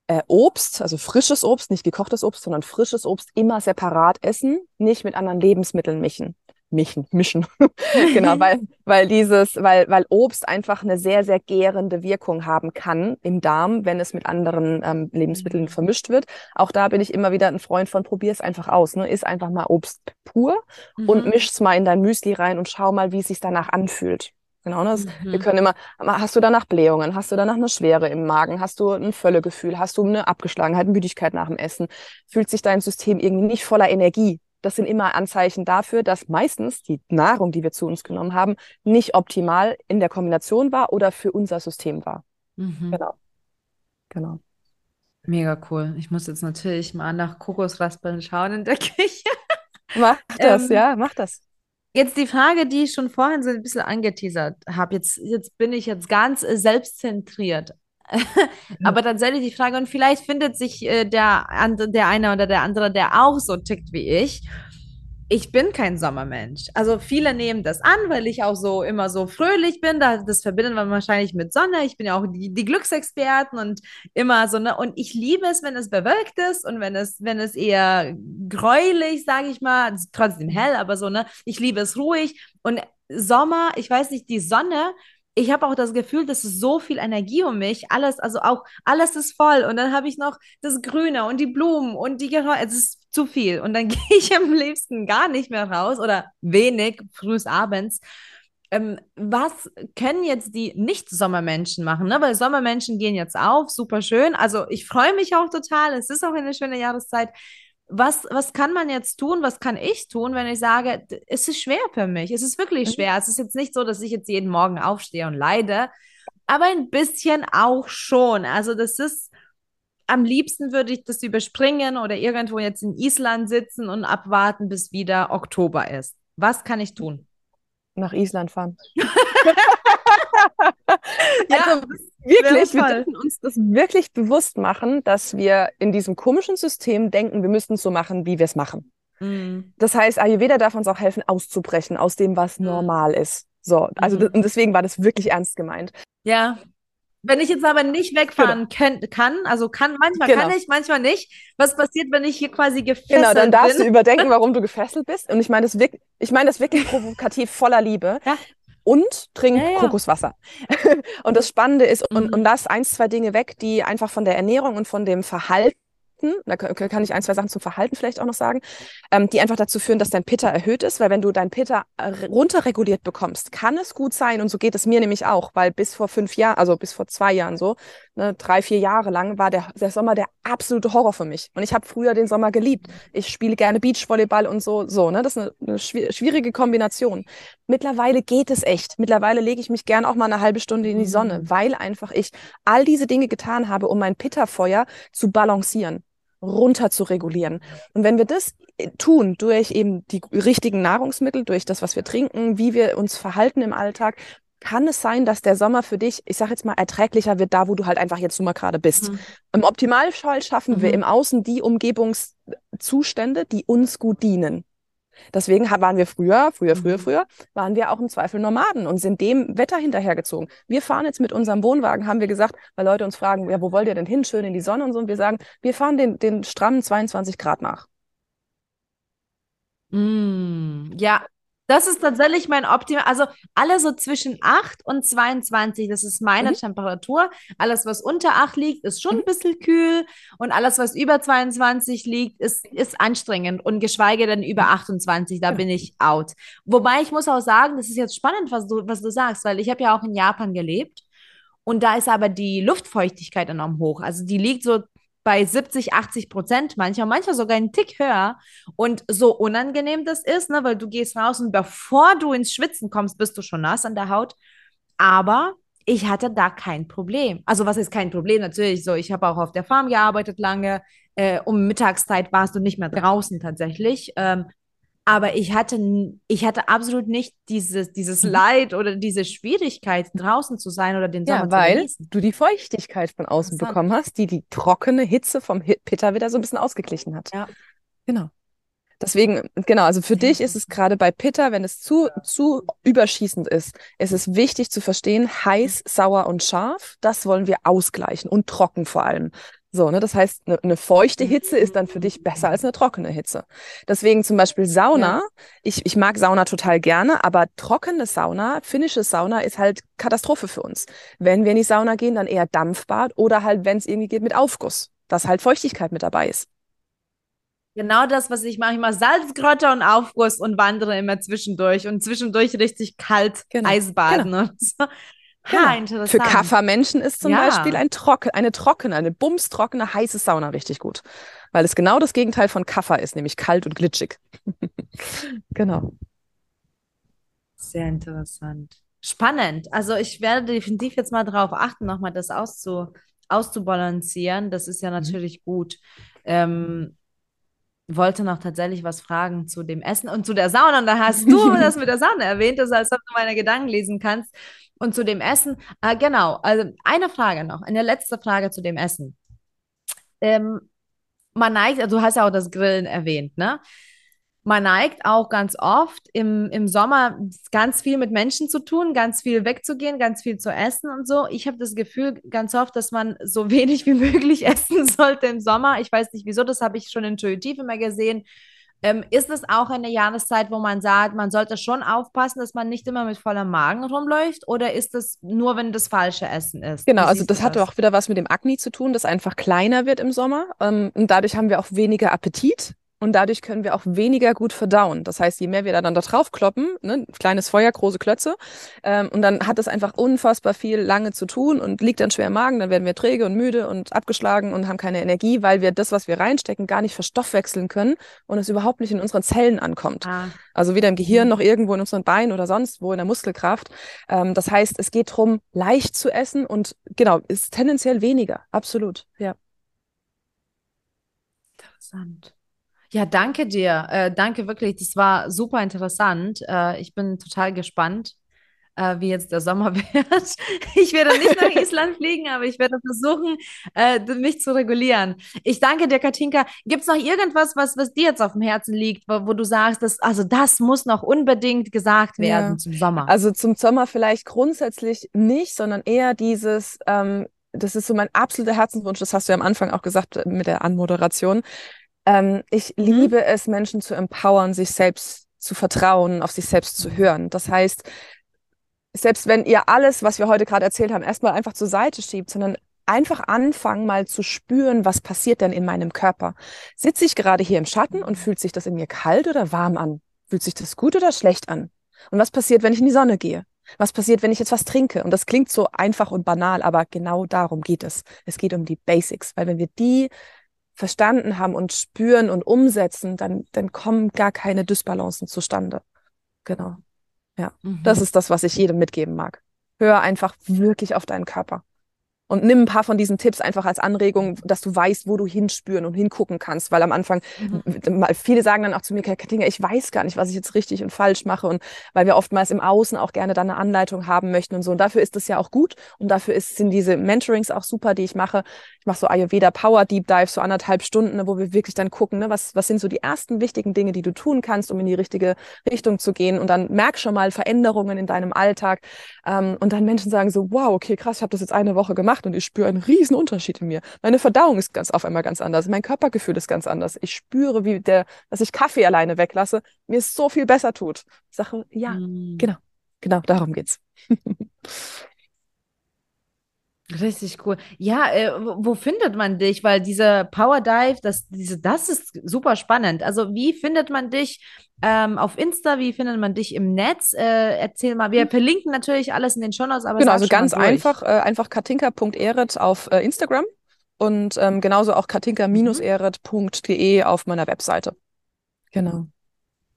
S2: äh, Obst, also frisches Obst, nicht gekochtes Obst, sondern frisches Obst immer separat essen, nicht mit anderen Lebensmitteln mischen. Mischen, mischen. genau, weil, weil dieses, weil, weil Obst einfach eine sehr, sehr gärende Wirkung haben kann im Darm, wenn es mit anderen ähm, Lebensmitteln
S1: Mhm.
S2: vermischt wird. Auch da bin ich immer wieder ein Freund von, probier es einfach aus. Ne? Iss einfach mal Obst pur und
S1: Mhm.
S2: misch's mal in dein Müsli rein und schau mal, wie es sich danach anfühlt. Genau, ne? Das- Wir
S1: Mhm.
S2: können immer, hast du danach Blähungen, hast du danach eine Schwere im Magen, hast du ein Völlegefühl, hast du eine Abgeschlagenheit, Müdigkeit nach dem Essen, fühlt sich dein System irgendwie nicht voller Energie. Das sind immer Anzeichen dafür, dass meistens die Nahrung, die wir zu uns genommen haben, nicht optimal in der Kombination war oder für unser System war.
S1: Mhm.
S2: Genau. Genau.
S1: Mega cool. Ich muss jetzt natürlich mal nach Kokosraspeln schauen in der Küche.
S2: Mach das,
S1: Ähm,
S2: ja, mach das.
S1: Jetzt die Frage, die ich schon vorhin so ein bisschen angeteasert habe. Jetzt, jetzt bin ich jetzt ganz äh, selbstzentriert. Aber tatsächlich die Frage, und vielleicht findet sich äh, der, der eine oder der andere, der auch so tickt wie ich. Ich bin kein Sommermensch. Also viele nehmen das an, weil ich auch so immer so fröhlich bin. Da, das verbindet man wahrscheinlich mit Sonne. Ich bin ja auch die, die Glücksexperten und immer so, ne? Und ich liebe es, wenn es bewölkt ist und wenn es, wenn es eher gräulich, sage ich mal, trotzdem hell, aber so, ne? Ich liebe es ruhig. Und Sommer, ich weiß nicht, die Sonne, ich habe auch das Gefühl, das ist so viel Energie um mich. Alles, also auch alles ist voll. Und dann habe ich noch das Grüne und die Blumen und die Geräusche. Es ist zu viel. Und dann gehe ich am liebsten gar nicht mehr raus oder wenig, frühs abends. Ähm, was können jetzt die Nicht-Sommermenschen machen? Ne? Weil Sommermenschen gehen jetzt auf, super schön. Also ich freue mich auch total. Es ist auch eine schöne Jahreszeit. Was, was kann man jetzt tun? Was kann ich tun, wenn ich sage, es ist schwer für mich? Es ist wirklich
S2: Mhm.
S1: schwer. Es ist jetzt nicht so, dass ich jetzt jeden Morgen aufstehe und leide, aber ein bisschen auch schon. Also das ist, am liebsten würde ich das überspringen oder irgendwo jetzt in Island sitzen und abwarten, bis wieder Oktober ist. Was kann ich tun?
S2: Nach Island fahren. Also wirklich, wir
S1: toll.
S2: dürfen uns das wirklich bewusst machen, dass wir in diesem komischen System denken, wir müssten es so machen, wie wir es machen. Mhm. Das heißt, Ayurveda darf uns auch helfen, auszubrechen aus dem, was mhm. normal ist. So, also mhm. und deswegen war das wirklich ernst gemeint.
S1: Ja, wenn ich jetzt aber nicht wegfahren genau. kann, also kann, manchmal genau. kann ich, manchmal nicht. Was passiert, wenn ich hier quasi gefesselt bin? Genau,
S2: dann darfst bin? du überdenken, warum du gefesselt bist. Und ich meine das wirklich, ich meine das wirklich provokativ voller Liebe. Ja. Und trink ja, ja. Kokoswasser. und das Spannende ist, und, mhm. und lass eins, zwei Dinge weg, die einfach von der Ernährung und von dem Verhalten da kann ich ein, zwei Sachen zum Verhalten vielleicht auch noch sagen, ähm, die einfach dazu führen, dass dein Pitta erhöht ist, weil wenn du dein Pitta äh, runterreguliert bekommst, kann es gut sein, und so geht es mir nämlich auch, weil bis vor fünf Jahren, also bis vor zwei Jahren so, ne, drei, vier Jahre lang war der, der Sommer der absolute Horror für mich. Und ich habe früher den Sommer geliebt. Ich spiele gerne Beachvolleyball und so, so, ne? Das ist eine, eine schwierige Kombination. Mittlerweile geht es echt. Mittlerweile lege ich mich gern auch mal eine halbe Stunde in die Sonne, mhm. weil einfach ich all diese Dinge getan habe, um mein Pitta-Feuer zu balancieren runter zu regulieren. Und wenn wir das äh, tun durch eben die richtigen Nahrungsmittel, durch das, was wir trinken, wie wir uns verhalten im Alltag, kann es sein, dass der Sommer für dich, ich sage jetzt mal, erträglicher wird, da wo du halt einfach jetzt nun mal gerade bist. Mhm. Im Optimalfall schaffen mhm. wir im Außen die Umgebungszustände, die uns gut dienen. Deswegen waren wir früher, früher, früher, mhm. früher, waren wir auch im Zweifel Nomaden und sind dem Wetter hinterhergezogen. Wir fahren jetzt mit unserem Wohnwagen, haben wir gesagt, weil Leute uns fragen, ja, wo wollt ihr denn hin? Schön in die Sonne und so. Und wir sagen, wir fahren den, den strammen 22 Grad nach.
S1: Mm, ja, das ist tatsächlich mein Optimal. Also alle so zwischen 8 und 22, das ist meine mhm. Temperatur. Alles, was unter 8 liegt, ist schon mhm. ein bisschen kühl. Und alles, was über 22 liegt, ist, ist anstrengend. Und geschweige denn über 28, da ja. bin ich out. Wobei ich muss auch sagen, das ist jetzt spannend, was du, was du sagst, weil ich habe ja auch in Japan gelebt. Und da ist aber die Luftfeuchtigkeit enorm hoch. Also die liegt so bei 70, 80 Prozent mancher, mancher sogar einen Tick höher. Und so unangenehm das ist, ne, weil du gehst raus und bevor du ins Schwitzen kommst, bist du schon nass an der Haut. Aber ich hatte da kein Problem. Also was ist kein Problem? Natürlich so, ich habe auch auf der Farm gearbeitet lange. Äh, um Mittagszeit warst du nicht mehr draußen tatsächlich. Ähm, aber ich hatte, ich hatte absolut nicht dieses, dieses mhm. Leid oder diese Schwierigkeit, draußen zu sein oder den Sommer ja,
S2: weil zu genießen. du die Feuchtigkeit von außen bekommen hast, die die trockene Hitze vom Pitter wieder so ein bisschen ausgeglichen hat. Ja. Genau. Deswegen, genau, also für dich ist es gerade bei Pitta, wenn es zu, zu überschießend ist, ist es wichtig zu verstehen, heiß, sauer und scharf, das wollen wir ausgleichen und trocken vor allem. So, ne? Das heißt, eine, eine feuchte Hitze ist dann für dich besser als eine trockene Hitze. Deswegen zum Beispiel Sauna. Ja. Ich, ich mag Sauna total gerne, aber trockene Sauna, finnische Sauna ist halt Katastrophe für uns. Wenn wir in die Sauna gehen, dann eher Dampfbad oder halt, wenn es irgendwie geht, mit Aufguss, dass halt Feuchtigkeit mit dabei ist.
S1: Genau das, was ich mache. Ich mache Salzgrotte und Aufguss und wandere immer zwischendurch und zwischendurch richtig kalt genau. Eisbaden genau.
S2: Genau. Ha, interessant. Für Kaffermenschen ist zum ja. Beispiel ein trocken, eine trockene, eine bumstrockene, heiße Sauna richtig gut. Weil es genau das Gegenteil von Kaffer ist, nämlich kalt und glitschig. genau.
S1: Sehr interessant. Spannend. Also ich werde definitiv jetzt mal darauf achten, nochmal das auszu, auszubalancieren. Das ist ja mhm. natürlich mhm. gut. Ähm, wollte noch tatsächlich was fragen zu dem Essen und zu der Sauna. Und da hast du das mit der Sauna erwähnt, das heißt, ob du meine Gedanken lesen kannst. Und zu dem Essen, äh, genau, also eine Frage noch, eine letzte Frage zu dem Essen. Ähm, man neigt, also du hast ja auch das Grillen erwähnt, ne? Man neigt auch ganz oft im, im Sommer ganz viel mit Menschen zu tun, ganz viel wegzugehen, ganz viel zu essen und so. Ich habe das Gefühl ganz oft, dass man so wenig wie möglich essen sollte im Sommer. Ich weiß nicht wieso, das habe ich schon intuitiv immer gesehen. Ähm, ist es auch eine Jahreszeit, wo man sagt, man sollte schon aufpassen, dass man nicht immer mit vollem Magen rumläuft? Oder ist es nur, wenn das falsche Essen ist?
S2: Genau, also das hat auch wieder was mit dem Akne zu tun, das einfach kleiner wird im Sommer. Ähm, und dadurch haben wir auch weniger Appetit. Und dadurch können wir auch weniger gut verdauen. Das heißt, je mehr wir dann da drauf kloppen, ne, kleines Feuer, große Klötze, ähm, und dann hat es einfach unfassbar viel lange zu tun und liegt dann schwer im Magen, dann werden wir träge und müde und abgeschlagen und haben keine Energie, weil wir das, was wir reinstecken, gar nicht verstoffwechseln können und es überhaupt nicht in unseren Zellen ankommt. Ah. Also weder im Gehirn mhm. noch irgendwo in unseren Beinen oder sonst wo in der Muskelkraft. Ähm, das heißt, es geht darum, leicht zu essen und genau, ist tendenziell weniger. Absolut, ja.
S1: Interessant. Ja, danke dir. Äh, danke wirklich. Das war super interessant. Äh, ich bin total gespannt, äh, wie jetzt der Sommer wird. Ich werde nicht nach Island fliegen, aber ich werde versuchen, äh, mich zu regulieren. Ich danke dir, Katinka. Gibt es noch irgendwas, was, was dir jetzt auf dem Herzen liegt, wo, wo du sagst, dass, also das muss noch unbedingt gesagt werden ja. zum Sommer?
S2: Also zum Sommer vielleicht grundsätzlich nicht, sondern eher dieses, ähm, das ist so mein absoluter Herzenswunsch, das hast du ja am Anfang auch gesagt äh, mit der Anmoderation. Ähm, ich mhm. liebe es, Menschen zu empowern, sich selbst zu vertrauen, auf sich selbst zu hören. Das heißt, selbst wenn ihr alles, was wir heute gerade erzählt haben, erstmal einfach zur Seite schiebt, sondern einfach anfangen, mal zu spüren, was passiert denn in meinem Körper. Sitze ich gerade hier im Schatten und fühlt sich das in mir kalt oder warm an? Fühlt sich das gut oder schlecht an? Und was passiert, wenn ich in die Sonne gehe? Was passiert, wenn ich jetzt was trinke? Und das klingt so einfach und banal, aber genau darum geht es. Es geht um die Basics, weil wenn wir die verstanden haben und spüren und umsetzen, dann, dann kommen gar keine Dysbalancen zustande. Genau. Ja, mhm. das ist das, was ich jedem mitgeben mag. Hör einfach wirklich auf deinen Körper. Und nimm ein paar von diesen Tipps einfach als Anregung, dass du weißt, wo du hinspüren und hingucken kannst. Weil am Anfang, mhm. viele sagen dann auch zu mir, Katinga, ich weiß gar nicht, was ich jetzt richtig und falsch mache. Und weil wir oftmals im Außen auch gerne dann eine Anleitung haben möchten und so. Und dafür ist es ja auch gut. Und dafür ist, sind diese Mentorings auch super, die ich mache. Ich mache so Ayurveda Power Deep Dive, so anderthalb Stunden, ne, wo wir wirklich dann gucken, ne, was, was sind so die ersten wichtigen Dinge, die du tun kannst, um in die richtige Richtung zu gehen. Und dann merk schon mal Veränderungen in deinem Alltag. Ähm, und dann Menschen sagen so, wow, okay, krass, ich habe das jetzt eine Woche gemacht und ich spüre einen riesen Unterschied in mir. Meine Verdauung ist ganz auf einmal ganz anders, mein Körpergefühl ist ganz anders. Ich spüre, wie der, dass ich Kaffee alleine weglasse, mir es so viel besser tut. Ich sage, ja, mhm. genau, genau, darum geht's.
S1: Richtig cool. Ja, äh, wo findet man dich? Weil diese Power Dive, das, diese, das ist super spannend. Also, wie findet man dich ähm, auf Insta? Wie findet man dich im Netz? Äh, erzähl mal. Wir hm. verlinken natürlich alles in den Shownotes, aber
S2: genau, also ganz einfach, äh, einfach katinka.eret auf äh, Instagram und ähm, genauso auch katinka-eret.de mhm. auf meiner Webseite. Genau.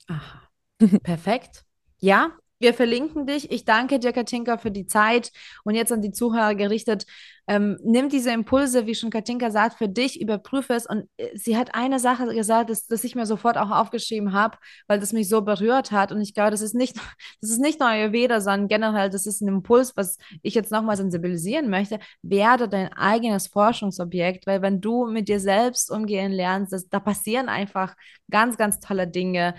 S1: Aha. Perfekt. Ja, wir verlinken dich. Ich danke dir, Katinka, für die Zeit. Und jetzt an die Zuhörer gerichtet, ähm, nimm diese Impulse, wie schon Katinka sagt, für dich, überprüfe es. Und äh, sie hat eine Sache gesagt, dass, dass ich mir sofort auch aufgeschrieben habe, weil das mich so berührt hat. Und ich glaube, das ist nicht, das ist nicht nur Ayurveda, sondern generell, das ist ein Impuls, was ich jetzt nochmal sensibilisieren möchte. Werde dein eigenes Forschungsobjekt, weil wenn du mit dir selbst umgehen lernst, das, da passieren einfach ganz, ganz tolle Dinge.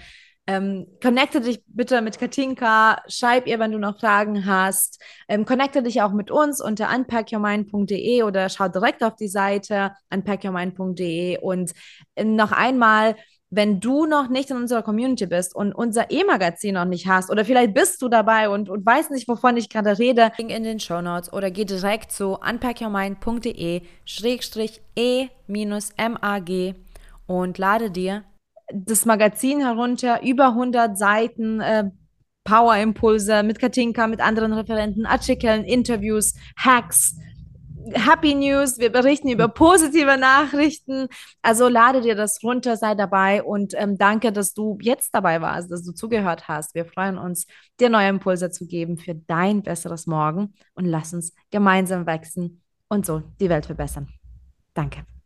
S1: Ähm, connecte dich bitte mit Katinka, schreib ihr, wenn du noch Fragen hast. Ähm, connecte dich auch mit uns unter unpackyourmind.de oder schau direkt auf die Seite unpackyourmind.de. Und äh, noch einmal, wenn du noch nicht in unserer Community bist und unser E-Magazin noch nicht hast oder vielleicht bist du dabei und, und weißt nicht, wovon ich gerade rede, in den Show Notes oder geh direkt zu unpackyourmind.de schrägstrich e-mag und lade dir das Magazin herunter, über 100 Seiten äh, Power-Impulse mit Katinka, mit anderen Referenten, Artikeln, Interviews, Hacks, Happy News, wir berichten über positive Nachrichten. Also lade dir das runter, sei dabei und ähm, danke, dass du jetzt dabei warst, dass du zugehört hast. Wir freuen uns, dir neue Impulse zu geben für dein besseres Morgen und lass uns gemeinsam wachsen und so die Welt verbessern. Danke.